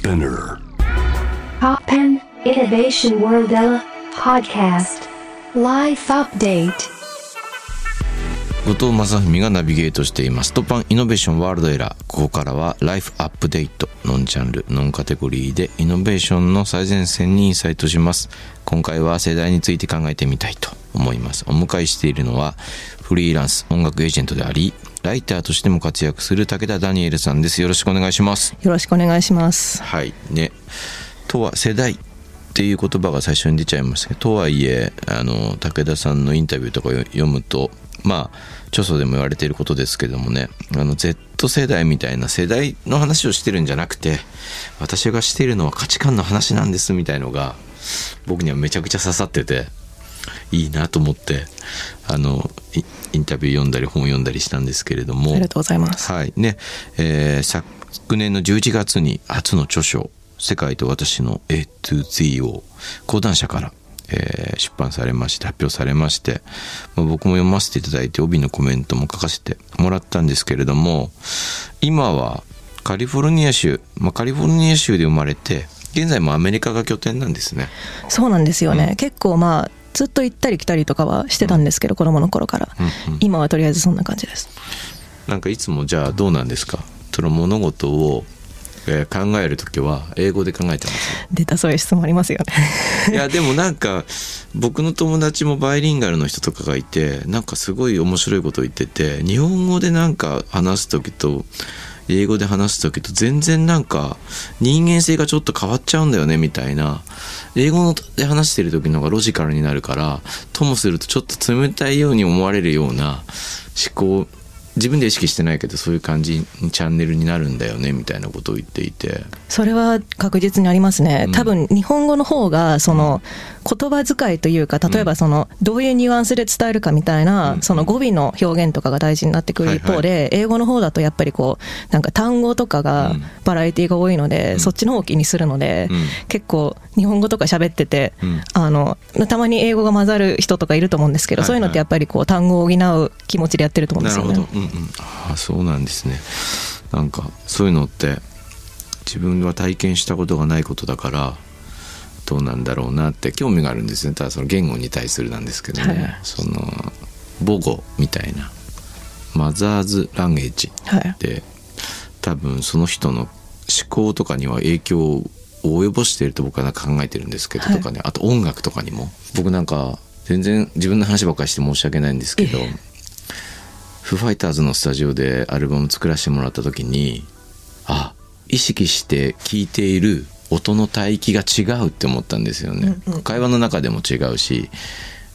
Spinear. Toppan Innovation World Podcast Life Update 後藤正文がナビゲートしています。 Toppan Innovation World Era。ここからは Life Update。ノンジャンル、ノンカテゴリーでイノベーションの最前線にインサイトします。今回は世代について考えてみたいと思います。お迎えしているのはフリーランス音楽エージェントであり、ライターとしても活躍する武田ダニエルさんです。よろしくお願いします。よろしくお願いします。はい。ね。とは世代っていう言葉が最初に出ちゃいましたけど、とはいえ、あの、武田さんのインタビューとか読むと、まあ、著書でも言われていることですけどもね、あの、Z 世代みたいな世代の話をしてるんじゃなくて、私がしているのは価値観の話なんですみたいのが、僕にはめちゃくちゃ刺さってて、いいなと思って、あの、イインタビュー読んだり本読んだりしたんですけれども、ありがとうございます。はい。ね、えー昨年の11月に初の著書、世界と私の A to Z を講談社から、えー出版されまして、発表されまして、まあ僕も読ませていただいて、帯のコメントも書かせてもらったんですけれども、今はカリフォルニア州、まあ、カリフォルニア州で生まれて、現在もアメリカが拠点なんですね。そうなんですよね。結構まあ、ずっと行ったり来たりとかはしてたんですけど、子供の頃から。うんうん今はとりあえずそんな感じです。なんかいつもじゃあどうなんですか？その物事を、えー考えるときは英語で考えてます？出たそういう質問ありますよね。いや でもなんか僕の友達もバイリンガルの人とかがいてなんかすごい面白いこと言ってて日本語でなんか話す時と英語で話す時と全然なんか人間性がちょっと変わっちゃうんだよねみたいな。英語で話してる時の方がロジカルになるからともするとちょっと冷たいように思われるような思考自分で意識してないけどそういう感じにチャンネルになるんだよねみたいなことを言っていて。それは確実にありますね。多分日本語の方が、その、言葉遣いというか、例えばその、どういうニュアンスで伝えるかみたいな、その語尾の表現とかが大事になってくる一方で、英語の方だとやっぱりこう、なんか単語とかがうん。バラエティが多いので、そっちの方を気にするので、うん。結構日本語とか喋ってて、うん。あの、たまに英語が混ざる人とかいると思うんですけど、そういうのってやっぱりこう、単語を補う気持ちでやってると思うんですよね。なるほど、うんうん、ああそうなんですね。なんかそういうのって自分は体験したことがないことだからどうなんだろうなって興味があるんですね。ただその言語に対するなんですけどね、はい。その母語みたいな。マザーズランゲージはい。で多分その人の思考とかには影響を及ぼしていると僕はなんか考えてるんですけど、はいとかね。あと音楽とかにも。僕なんか全然自分の話ばっかりして申し訳ないんですけどええ。フーファイターズのスタジオでアルバム作らせてもらった時にあ意識して聴いている音の帯域が違うって思ったんですよね、うんうん。会話の中でも違うし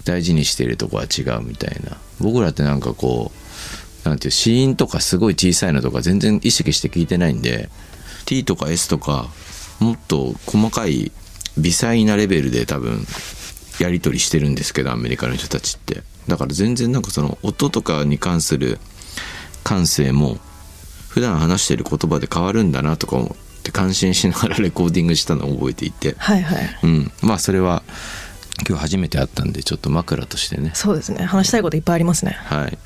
大事にしているとこは違うみたいな。僕らってなんかこうなんていう子音とかすごい小さいのとか全然意識して聞いてないんで T とか S とかもっと細かい微細なレベルで多分やり取りしてるんですけどアメリカの人たちって。だから全然なんかその音とかに関する感性も普段話してる言葉で変わるんだなとか思って感心しながら レコーディングしたのを覚えていてはいはい。うんまあそれは今日初めて会ったんでちょっと枕としてねそうですね。話したいこといっぱいありますね。はい。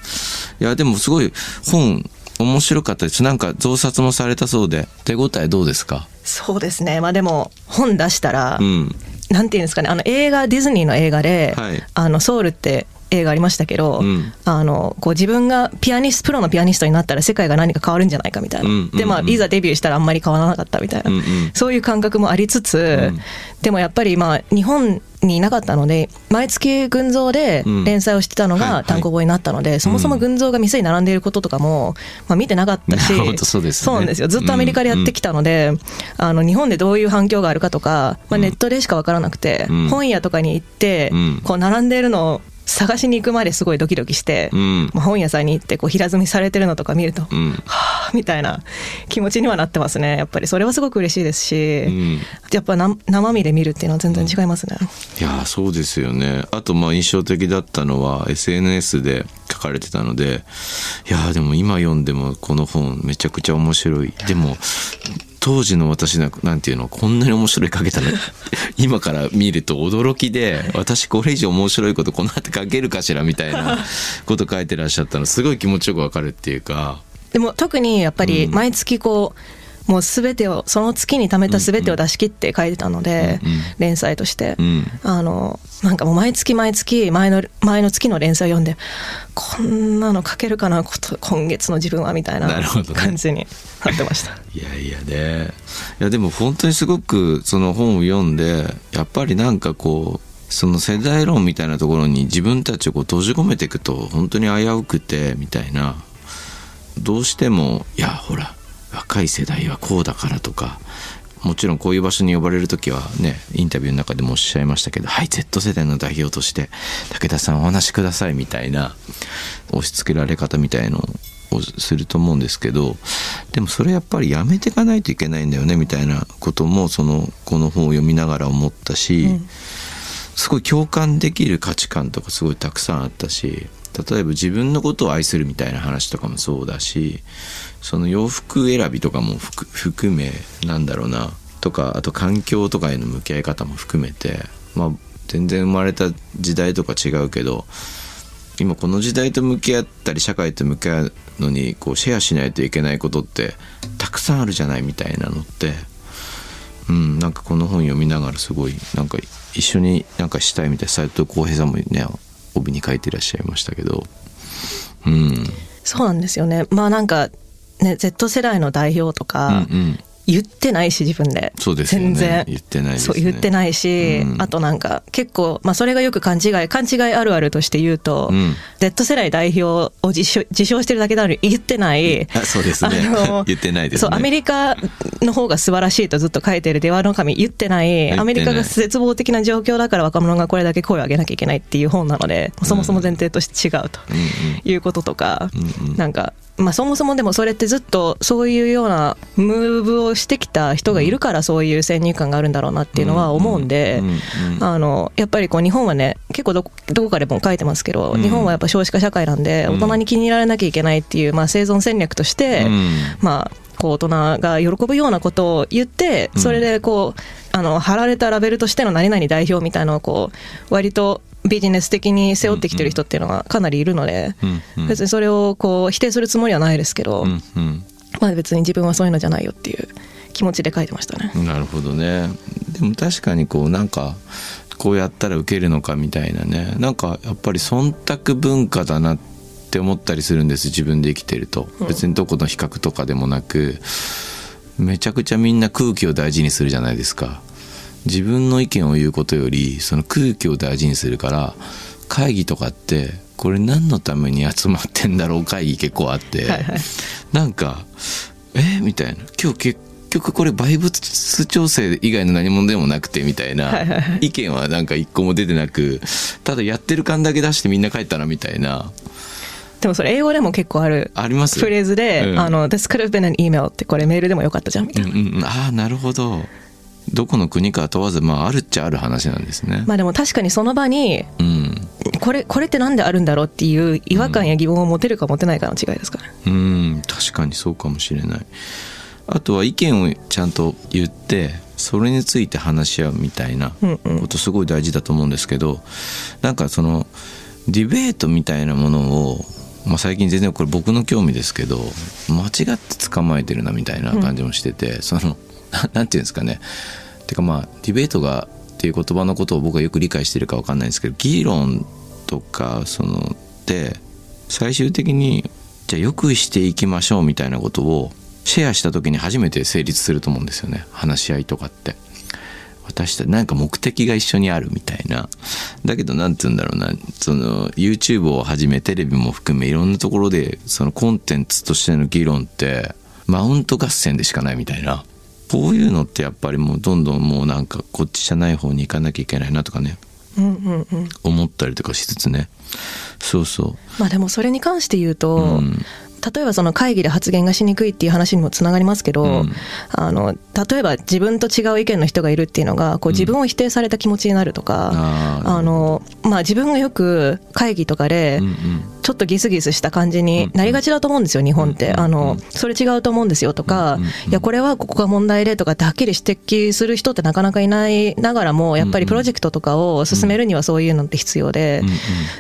いや、でもすごい本面白かったです。なんか増刷もされたそうで、手応えどうですか？そうですね。まあでも、本出したら、うん。なんていうんですかね、あの映画、ディズニーの映画で、はいあのソウルって映画ありましたけど、うん。あのこう自分がピアニスト、プロのピアニストになったら世界が何か変わるんじゃないかみたいな。うんうんうん。で、まあ、いざデビューしたらあんまり変わらなかったみたいな、うんうん。そういう感覚もありつつ、ん。でもやっぱりまあ、日本にいなかったので、毎月群像でうん。連載をしてたのはいはい。が単行本になったので、そもそも群像が店に並んでいることとかも、まあ、見てなかったし、なるほどそうね。そうなんですよ。ずっとアメリカでやってきたので、あの、日本でどういう反響があるかとか、まあ、ネットでしかわからなくて、うん。本屋とかに行って、うん。こう、並んでいるのを探しに行くまですごいドキドキして、うん。まあ、本屋さんに行って、こう、平積みされてるのとか見ると、うん。はぁ、みたいな気持ちにはなってますね。やっぱりそれはすごく嬉しいですし、うんやっぱな生身で見るっていうのは全然違いますね。いやーそうですよね。あとまあ印象的だったのは SNS で書かれてたので、いやーでも今読んでもこの本めちゃくちゃ面白い。でも、当時の私ななんていうのこんなに面白い書けたの今から見ると驚きで私これ以上面白いことこの後書けるかしらみたいな こと書いてらっしゃったのすごい気持ちよくわかるっていうか。でも特にやっぱりうん。毎月こう、もうすべてを、その月に貯めたすべてを出し切って書いてたので、うんうん。連載として。うん。あの、なんかもう毎月毎月、前の、前の月の連載を読んで、こんなの書けるかな、こと今月の自分は、みたいな感じになってました。いやいやね。いやでも本当にすごくその本を読んでやっぱりなんかこうその世代論みたいなところに自分たちをこう閉じ込めていくと本当に危うくてみたいな。どうしてもいやほら若い世代はこうだからとかもちろんこういう場所に呼ばれる時はねインタビューの中でもおっしゃいましたけどはい Z 世代の代表として武田さんお話しくださいみたいな押し付けられ方みたいのをすると思うんですけどでもそれやっぱりやめていかないといけないんだよねみたいなこともそのこの本を読みながら思ったし、すごい共感できる価値観とかすごいたくさんあったし例えば自分のことを愛するみたいな話とかもそうだしその洋服選びとかも含めなんだろうなとかあと環境とかへの向き合い方も含めてまあ全然生まれた時代とか違うけど今この時代と向き合ったり社会と向き合うのにこうシェアしないといけないことってたくさんあるじゃないみたいなのってうんなんかこの本読みながらすごいなんか一緒になんかしたいみたいな斉藤浩平さんもね帯に書いてらっしゃいましたけど。うん。そうなんですよね。まあなんか、ね、Z 世代の代表とうんか、うん言ってないし、自分で。そうですよね。全然。言ってないですね。そう、言ってないし、うん。あとなんか、結構、まあそれがよく勘違い、勘違いあるあるとして言うと、うん。Z 世代代表を自称自称してるだけなのに言ってない。あそうですね。言ってないですね。そう、アメリカの方が素晴らしいとずっと書いてる電話の神言ってない、言ってない。アメリカが絶望的な状況だから若者がこれだけ声を上げなきゃいけないっていう本なので、そもそも前提として違うとうんうん。いうこととか、うんうん。なんか、まあそもそもでもそれってずっとそういうようなムーブをしてきた人がいるからそういう先入観があるんだろうなっていうのは思うんで、あの、やっぱりこう日本はね、結構どこどこかでも書いてますけど、うん。日本はやっぱ少子化社会なんで、うん。大人に気に入られなきゃいけないっていう、まあ生存戦略として、うん。まあ、こう大人が喜ぶようなことを言って、それでこう、あの、貼られたラベルとしての何々代表みたいなのをこう、割とビジネス的に背負ってきてる人っていうのはかなりいるので、うんうん別にそれをこう否定するつもりはないですけど、うんうん。まあ別に自分はそういうのじゃないよっていう気持ちで書いてましたね。なるほどね。でも確かにこうなんかこうやったら受けるのかみたいなね。なんかやっぱり忖度文化だなって思ったりするんです自分で生きてると。別にどこの比較とかでもなくめちゃくちゃみんな空気を大事にするじゃないですか自分の意見を言うことよりその空気を大事にするから会議とかってこれ何のために集まってんだろう会議結構あって、はいはい。なんかえ？みたいな。今日結局これ売物調整以外の何者でもなくてみたいな意見はなんか一個も出てなくただやってる感だけ出してみんな帰ったなみたいな。でもそれ英語でも結構あるあります？フレーズで、うん。あの、This could have been an email ってこれメールでもよかったじゃんみたいな。うんうんうん。ああなるほどどこの国か問わずまああるっちゃある話なんですね、まあでも確かにその場に、うん。これ、これってなんであるんだろうっていう違和感や疑問を持てるか持てないかの違いですかね。うん確かにそうかもしれない。あとは意見をちゃんと言ってそれについて話し合うみたいなうんうん。ことすごい大事だと思うんですけどなんかそのディベートみたいなものを、まあ、最近全然これ僕の興味ですけど間違って捕まえてるなみたいな感じもしてて、そのな なんていうんですかね。てかまあディベートがっていう言葉のことを僕はよく理解してるかわかんないんですけど議論とかそので最終的にじゃあよくしていきましょうみたいなことをシェアした時に初めて成立すると思うんですよね。話し合いとかって。私たちなんか目的が一緒にあるみたいな。だけどなんて言うんだろうな。その YouTube をはじめテレビも含めいろんなところでそのコンテンツとしての議論ってマウント合戦でしかないみたいな。こういうのってやっぱりもうどんどんもうなんかこっちじゃない方に行かなきゃいけないなとかね。うんうんうん。思ったりとかしつつね。そうそう。まあでもそれに関して言うと、うん。例えばその会議で発言がしにくいっていう話にもつながりますけど、うん。あの例えば自分と違う意見の人がいるっていうのがこう自分を否定された気持ちになるとか、あーあのまあ、自分がよく会議とかでうんうんちょっとギスギスした感じになりがちだと思うんですよ、日本って。あの、それ違うと思うんですよとか、いや、これはここが問題でとかってはっきり指摘する人ってなかなかいないながらも、やっぱりプロジェクトとかを進めるにはそういうのって必要で、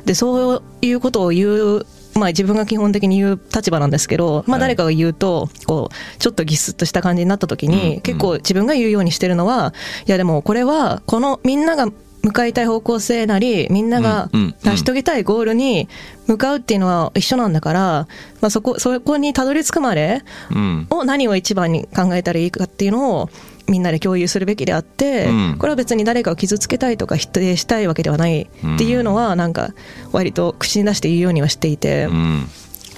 で、そういうことを言うまあ自分が基本的に言う立場なんですけど、まあはい。誰かが言うと、こう、ちょっとギスッとした感じになった時に、うん。結構自分が言うようにしてるのは、いやでもこれは、このみんなが向かいたい方向性なり、みんなが成し遂げたいゴールに向かうっていうのは一緒なんだから、まあそこ、そこにたどり着くまでうん。を何を一番に考えたらいいかっていうのを、みんなで共有するべきであって、うん。これは別に誰かを傷つけたいとか否定したいわけではないっていうのは、なんか割と口に出して言うようにはしていて、うん。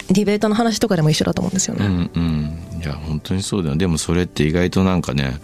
ディベートの話とかでも一緒だと思うんですよね。うんうん。いや本当にそうだよ。でもそれって意外となんかね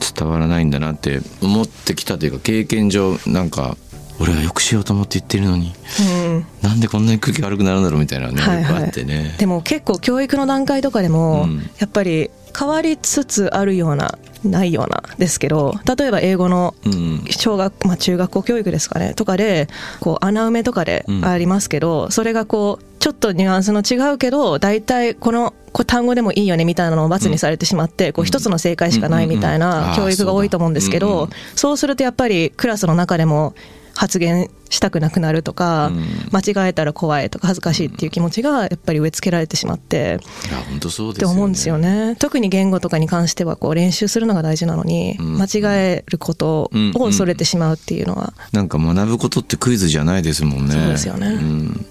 伝わらないんだなって思ってきたというか経験上なんか俺はよくしようと思って言ってるのにうん。なんでこんなに空気悪くなるんだろうみたいなね、はいはい。あってね。でも結構教育の段階とかでも、うん。やっぱり変わりつつあるようなないようなですけど例えば英語のうん。小学、まあ、中学校教育ですかねとかでこう穴埋めとかでうん。ありますけど、それがこうちょっとニュアンスの違うけど大体この単語でもいいよねみたいなのを罰にされてしまって、こう一つの正解しかないみたいな教育が多いと思うんですけど、そうするとやっぱりクラスの中でも発言したくなくなるとか、うん。間違えたら怖いとか恥ずかしいっていう気持ちがやっぱり植え付けられてしまって。いや本当そうですって思うんですよね。特に言語とかに関してはこう練習するのが大事なのに、うん。間違えることを恐れてしまうっていうのは、なんか学ぶことってクイズじゃないですもんね。そうですよね。ん、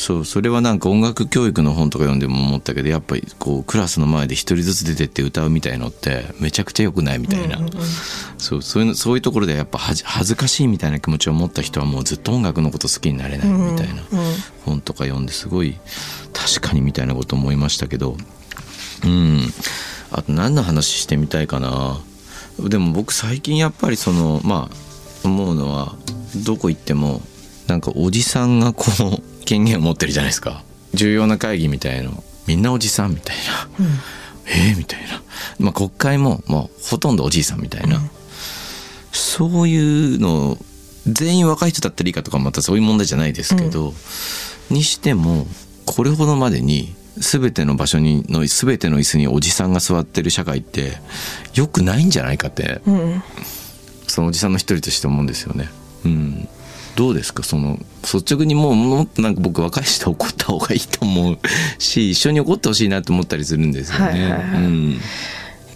そう、それはなんか音楽教育の本とか読んでも思ったけど、やっぱりこうクラスの前で一人ずつ出てって歌うみたいのってめちゃくちゃ良くないみたいな。うんうんうんそう、そういうの、そういうところでやっぱ恥恥ずかしいみたいな気持ちを持った人はもうずっと音楽のこと好きになれないみたいなうんうん本とか読んですごい確かにみたいなこと思いましたけど。うん。あと何の話してみたいかな。でも僕最近やっぱりそのまあ思うのはどこ行ってもなんかおじさんがこう権限を持ってるじゃないですか。重要な会議みたいの。みんなおじさんみたいな、えー、みたいな、まあ、国会ももうほとんどおじいさんみたいな、そういうの全員若い人だったらいいかとかまたそういう問題じゃないですけど、にしてもこれほどまでに全ての場所にの全ての椅子におじさんが座ってる社会って良くないんじゃないかってうん。そのおじさんの一人として思うんですよね。うんどうですか？その率直にもうもっとなんか僕若い人怒った方がいいと思うし一緒に怒ってほしいなと思ったりするんですよね。はいはいはい。うん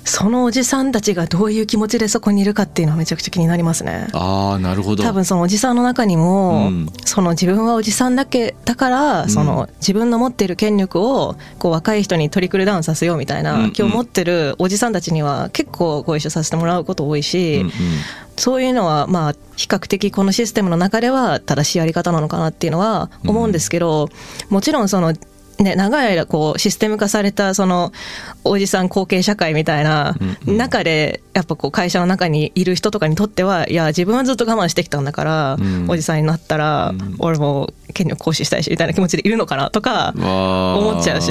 そのおじさんたちがどういう気持ちでそこにいるかっていうのはめちゃくちゃ気になりますね。ああなるほど。多分そのおじさんの中にも、うん。その自分はおじさんだけだから、その自分の持っている権力をこう若い人にトリクルダウンさせようみたいな、うんうん。今日持ってるおじさんたちには結構ご一緒させてもらうこと多いし、うんうん。そういうのはまあ比較的このシステムの中では正しいやり方なのかなっていうのは思うんですけど、もちろんそのね、長い間こうシステム化されたそのおじさん後継社会みたいな中でやっぱこう会社の中にいる人とかにとってはいや自分はずっと我慢してきたんだから、うん。おじさんになったらうん。俺も権力行使したいしみたいな気持ちでいるのかなとか思思っちゃうし。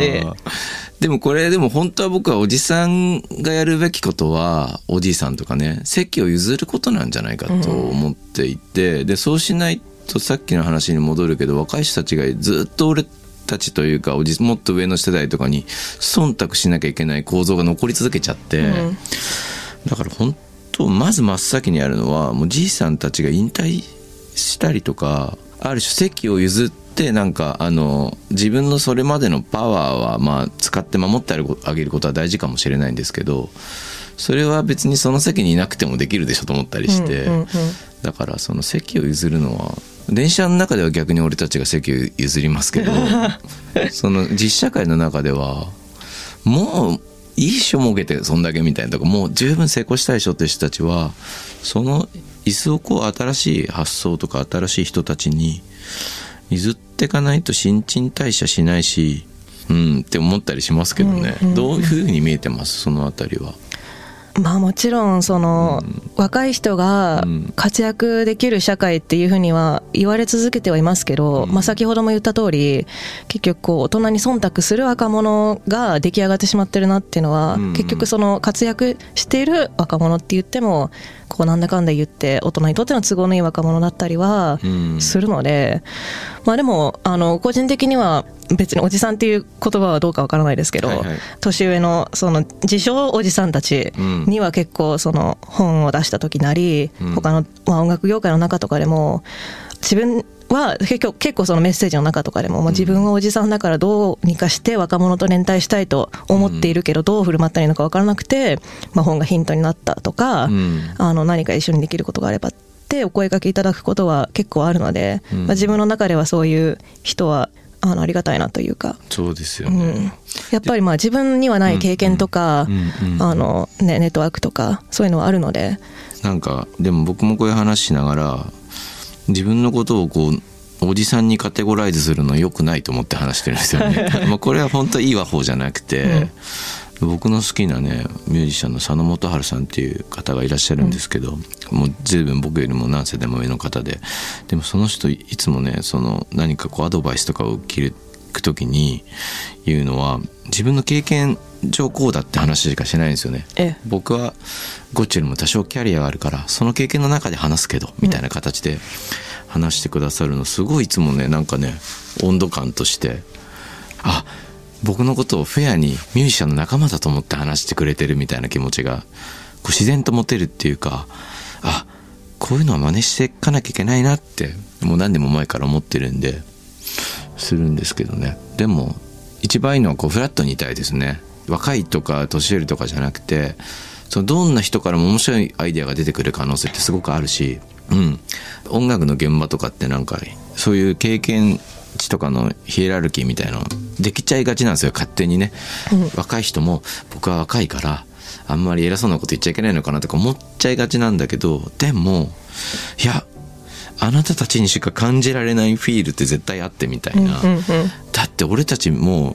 でもこれでも本当は僕はおじさんがやるべきことはおじいさんとかね席を譲ることなんじゃないかと思っていて、でそうしないとさっきの話に戻るけど若い人たちがずっと俺たちというかおじもっと上の世代とかに忖度しなきゃいけない構造が残り続けちゃって、うん。だから本当まず真っ先にやるのはもうじいさんたちが引退したりとかある種席を譲ってなんかあの自分のそれまでのパワーはまあ使って守ってあげることは大事かもしれないんですけどそれは別にその席にいなくてもできるでしょと思ったりして、だからその席を譲るのは電車の中では逆に俺たちが席を譲りますけど その実社会の中ではもういいっしょ儲けてそんだけみたいなとかもう十分成功したいでしょっていう人たちはその椅子をこう新しい発想とか新しい人たちに譲っていかないと新陳代謝しないしうんって思ったりしますけどね、どういうふうに見えてます？そのあたりは。まあもちろんその、若い人がうん。活躍できる社会っていうふうには言われ続けてはいますけど、まあ先ほども言った通り結局こう大人に忖度する若者が出来上がってしまってるなっていうのは、うん。結局その活躍している若者って言ってもこうなんだかんだ言って大人にとっての都合のいい若者だったりはうん。するので、まあでもあの個人的には別におじさんっていう言葉はどうかわからないですけど、はいはい。年上のその自称おじさんたちうん。には結構その本を出した時なり、うん。他の、まあ、音楽業界の中とかでも自分は結構結構そのメッセージの中とかでも、まあ、自分はおじさんだからどうにかして若者と連帯したいと思っているけど、どう振る舞ったらいいのか分からなくて、まあ、本がヒントになったとか、うん。あの何か一緒にできることがあればってお声掛けいただくことは結構あるので、うん。まあ、自分の中ではそういう人はあのありがたいなというか。そうですようん。ね、、やっぱりまあ自分にはない経験とか、あのね、ネットワークとかそういうのはあるので、なんかでも僕もこういう話しながら自分のことをこうおじさんにカテゴライズするの良くないと思って話してるんですよね。まあこれは本当いい和法じゃなくて、僕の好きなねミュージシャンの佐野元春さんっていう方がいらっしゃるんですけど、もう随分僕よりも何世でも上の方ででもその人いつもねその何かこうアドバイスとかを聞く時に言うのは自分の経験上こうだって話しかしないんですよね。ええ僕はゴッチよりも多少キャリアがあるからその経験の中で話すけどみたいな形で話してくださるのすごいいつもねなんかね温度感としてあ僕のことをフェアにミュージシャンの仲間だと思って話してくれてるみたいな気持ちがこう自然と持てるっていうかあこういうのは真似していかなきゃいけないなってもう何年も前から思ってるんでするんですけどね。でも一番いいのはこうフラットにいたいですね。若いとか年寄りとかじゃなくてそのどんな人からも面白いアイデアが出てくる可能性ってすごくあるし、うん、音楽の現場とかってなんかそういう経験値とかのヒエラルキーみたいなのできちゃいがちなんですよ勝手にね、若い人も僕は若いからあんまり偉そうなこと言っちゃいけないのかなとか思っちゃいがちなんだけどでもいやあなたたちにしか感じられないフィールって絶対あってみたいな、うんうんだって俺たちも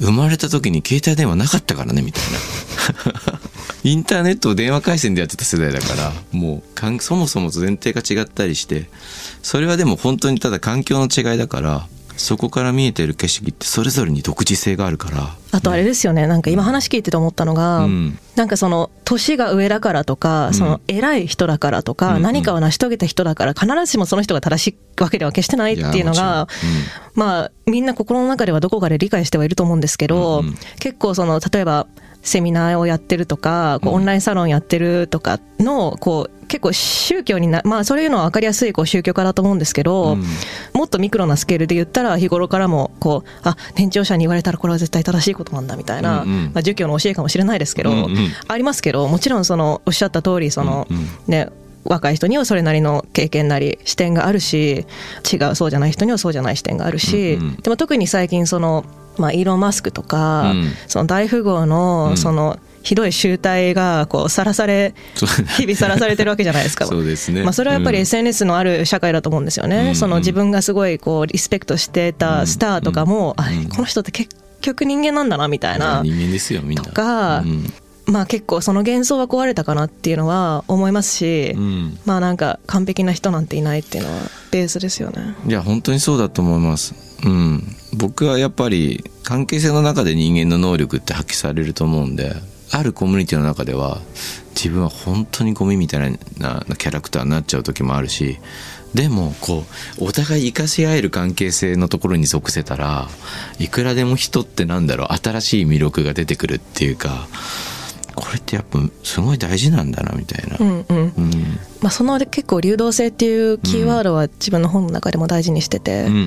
う生まれた時に携帯電話なかったからねみたいな。インターネットを電話回線でやってた世代だからもうかんそもそもと前提が違ったりしてそれはでも本当にただ環境の違いだからそこから見えてる景色ってそれぞれに独自性があるからあとあれですよね、なんか今話聞いてて思ったのが、うん。なんかその年が上だからとか、その偉い人だからとか、うん何かを成し遂げた人だから、必ずしもその人が正しいわけでは決してないっていうのがうん、まあ、みんな心の中ではどこかで理解してはいると思うんですけど、うんうん。結構その、例えば、セミナーをやってるとか、こううん。オンラインサロンやってるとかの、こう、結構宗教にな、まあそういうのは分かりやすいこう宗教家だと思うんですけど、うん。もっとミクロなスケールで言ったら日頃からもこうあ年長者に言われたらこれは絶対正しいことなんだみたいな、うんうん。まあ、儒教の教えかもしれないですけど、うんうん。ありますけどもちろんそのおっしゃった通りその、うんうん。ね若い人にはそれなりの経験なり視点があるし違うそうじゃない人にはそうじゃない視点があるし、うんうん。でも特に最近その、まあ、イーロン・マスクとか、うん。その大富豪うのん。そのひどい集体がこうさらされ日々さらされてるわけじゃないですか。そうですね。まあ、それはやっぱりうん。SNS のある社会だと思うんですよね。うんその自分がすごいこうリスペクトしてたスターとかも、あうん。この人って結局人間なんだなみたいな。人間ですよみんな。とかうん。まあ結構その幻想は壊れたかなっていうのは思いますし、うん。まあなんか完璧な人なんていないっていうのはベースですよね。いや本当にそうだと思います。うん。僕はやっぱり関係性の中で人間の能力って発揮されると思うんであるコミュニティの中では自分は本当にゴミみたいななキャラクターになっちゃう時もあるしでもこうお互い生かし合える関係性のところに属せたらいくらでも人ってなんだろう新しい魅力が出てくるっていうかこれってやっぱすごい大事なんだなみたいなう。んうん。うんまあその結構流動性っていうキーワードは自分の本の中でも大事にしてて、うんう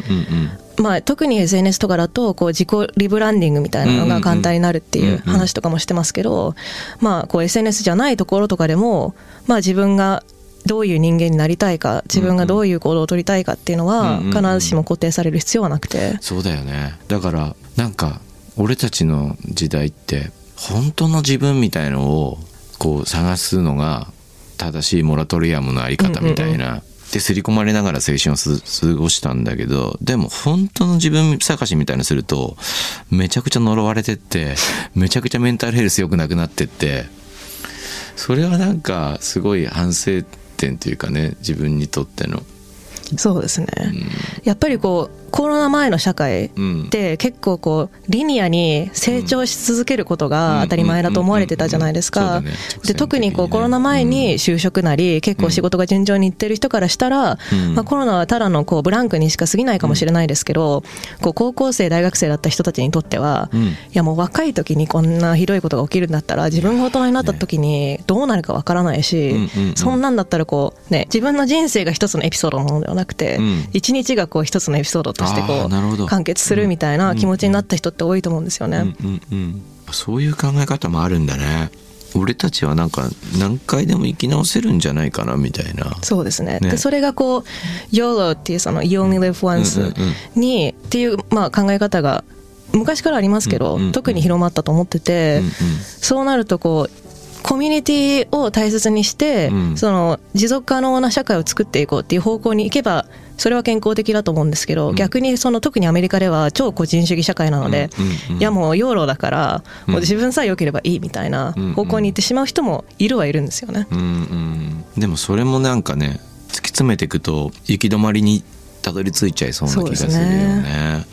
んまあ、特に SNS とかだとこう自己リブランディングみたいなのが簡単になるっていう話とかもしてますけど、まあ、こう SNS じゃないところとかでも、まあ、自分がどういう人間になりたいか自分がどういう行動を取りたいかっていうのはうんうん必ずしも固定される必要はなくて、そうだよね。だからなんか俺たちの時代って本当の自分みたいのをこう探すのが正しいモラトリアムのあり方みたいな、で刷り込まれながら青春をす過ごしたんだけどでも本当の自分探しみたいのするとめちゃくちゃ呪われてって めちゃくちゃメンタルヘルス良くなくなってってそれはなんかすごい反省点というかね自分にとっての。そうですね、やっぱりこうコロナ前の社会って結構こうリニアに成長し続けることが当たり前だと思われてたじゃないですか。で特にこうコロナ前に就職なり結構仕事が順調にいってる人からしたら、まあ、コロナはただのこうブランクにしか過ぎないかもしれないですけど、こう高校生大学生だった人たちにとっては、いやもう若い時にこんなひどいことが起きるんだったら自分が大人になった時にどうなるかわからないし、そんなんだったらこうね自分の人生が一つのエピソードのものではなくて、一日がこう一つのエピソードとしてこう完結するみたいな気持ちになった人って多いと思うんですよね。そういう考え方もあるんだね。俺たちはなんか何回でも生き直せるんじゃないかなみたいな。そうですね、ね、でそれがこう YOLO っていうその You only live once にっていうまあ考え方が昔からありますけど、特に広まったと思ってて、そうなるとこうコミュニティを大切にして、うん、その持続可能な社会を作っていこうっていう方向に行けばそれは健康的だと思うんですけど、うん、逆にその特にアメリカでは超個人主義社会なので、いやもう養老だからもう自分さえ良ければいいみたいな方向に行ってしまう人もいるはいるんですよね。うんうん、でもそれもなんかね突き詰めていくと行き止まりにたどり着いちゃいそうな気がするよね。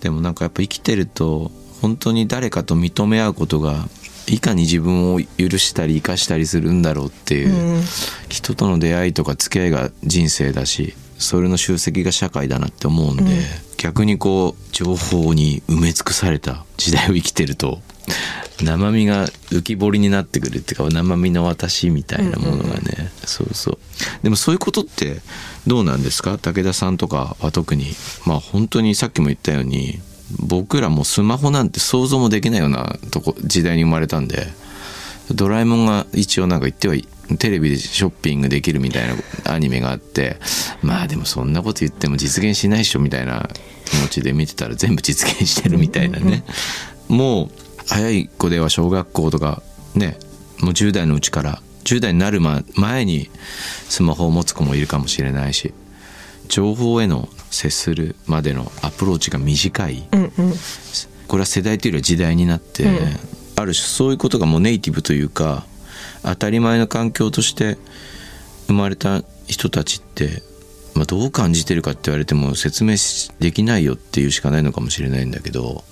でもなんかやっぱ生きてると本当に誰かと認め合うことがいかに自分を許したり生かしたりするんだろうっていう、うん、人との出会いとか付き合いが人生だしそれの集積が社会だなって思うんで、うん、逆にこう情報に埋め尽くされた時代を生きてると 生身が浮き彫りになってくるっていうか生身の私みたいなものがね、うんうん、そうそう。でもそういうことってどうなんですか？武田さんとかは特に。まあ本当にさっきも言ったように僕らもスマホなんて想像もできないようなとこ時代に生まれたんでドラえもんが一応なんか言ってはテレビでショッピングできるみたいなアニメがあってまあでもそんなこと言っても実現しないっしょみたいな気持ちで見てたら全部実現してるみたいなね。もう早い子では小学校とかねもう10代のうちから10代になる前にスマホを持つ子もいるかもしれないし情報への接するまでのアプローチが短い、うんうん、これは世代というよりは時代になって、うん、ある種そういうことがもうネイティブというか当たり前の環境として生まれた人たちって、まあ、どう感じてるかって言われても説明できないよっていうしかないのかもしれないんだけど。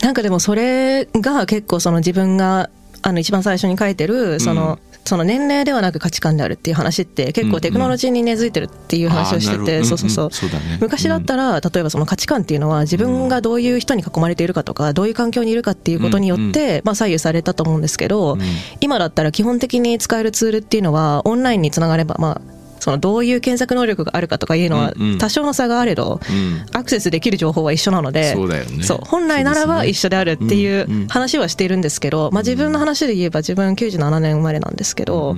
なんかでもそれが結構その自分があの一番最初に書いてるその、その年齢ではなく価値観であるっていう話って結構テクノロジーに根付いてるっていう話をしてて、そうそうそう,、昔だったら例えばその価値観っていうのは自分がどういう人に囲まれているかとかどういう環境にいるかっていうことによってまあ左右されたと思うんですけど、今だったら基本的に使えるツールっていうのはオンラインにつながればまあそのどういう検索能力があるかとかいうのは多少の差があれど、アクセスできる情報は一緒なので、そう本来ならば一緒であるっていう話はしているんですけど、まあ、自分の話で言えば自分97年生まれなんですけど、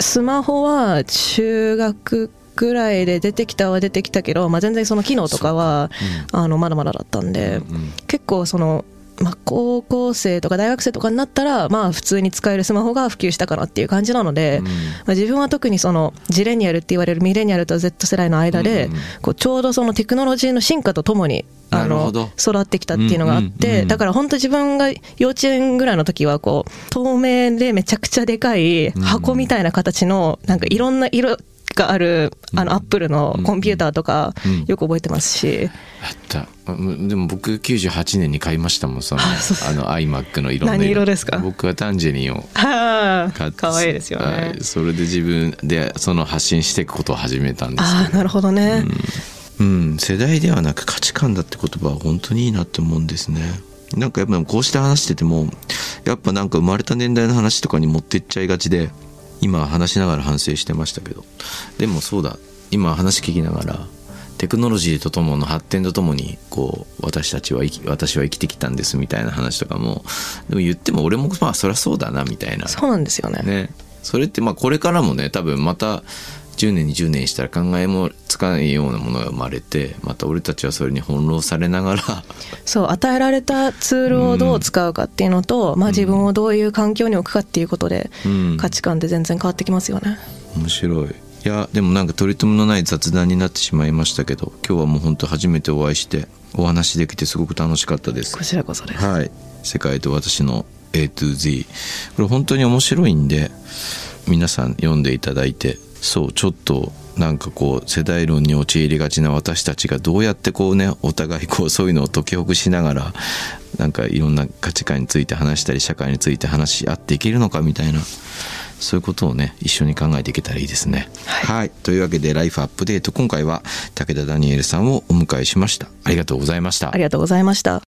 スマホは中学ぐらいで出てきたは出てきたけど、まあ、全然その機能とかは、あのまだまだだったんで、結構そのまあ、高校生とか大学生とかになったら、まあ、普通に使えるスマホが普及したかなっていう感じなので、うん、まあ、自分は特にそのジレニアルって言われるミレニアルと Z 世代の間で、うん、こうちょうどそのテクノロジーの進化とともにあの育ってきたっていうのがあって、だから本当自分が幼稚園ぐらいの時はこう透明でめちゃくちゃでかい箱みたいな形のなんかいろんな色があるあのアップルのコンピューターとかよく覚えてますし、あった。でも僕98年に買いましたもんそのあの iMac のいろんな何色ですか？僕はタンジェリンを買ってかわいいですよね、それで自分でその発信していくことを始めたんですああなるほどね、うん、うん、世代ではなく価値観だって言葉は本当にいいなって思うんですね。なんかやっぱこうして話しててもやっぱなんか生まれた年代の話とかに持ってっちゃいがちで今話しながら反省してましたけど。でもそうだ。今話聞きながらテクノロジーとともの発展とともにこう私たちは生き私は生きてきたんですみたいな話とかもでも言っても俺もまあそりゃそうだなみたいな。そうなんですよね。ね。それってまあこれからもね多分また10年20年したら考えもつかないようなものが生まれてまた俺たちはそれに翻弄されながらそう与えられたツールをどう使うかっていうのと、うん、まあ、自分をどういう環境に置くかっていうことで、うん、価値観って全然変わってきますよね。面白い。いやでもなんか取り留めのない雑談になってしまいましたけど今日はもう本当初めてお会いしてお話できてすごく楽しかったです。こちらこそです。はい。世界と私の A to Z これ本当に面白いんで皆さん読んでいただいてそうちょっとなんかこう世代論に陥りがちな私たちがどうやってこうねお互いこうそういうのを解きほぐしながらなんかいろんな価値観について話したり社会について話し合っていけるのかみたいなそういうことをね一緒に考えていけたらいいですね。はい、というわけで「ライフアップデート」今回は武田ダニエルさんをお迎えしました。ありがとうございましたあ。りがとうございました。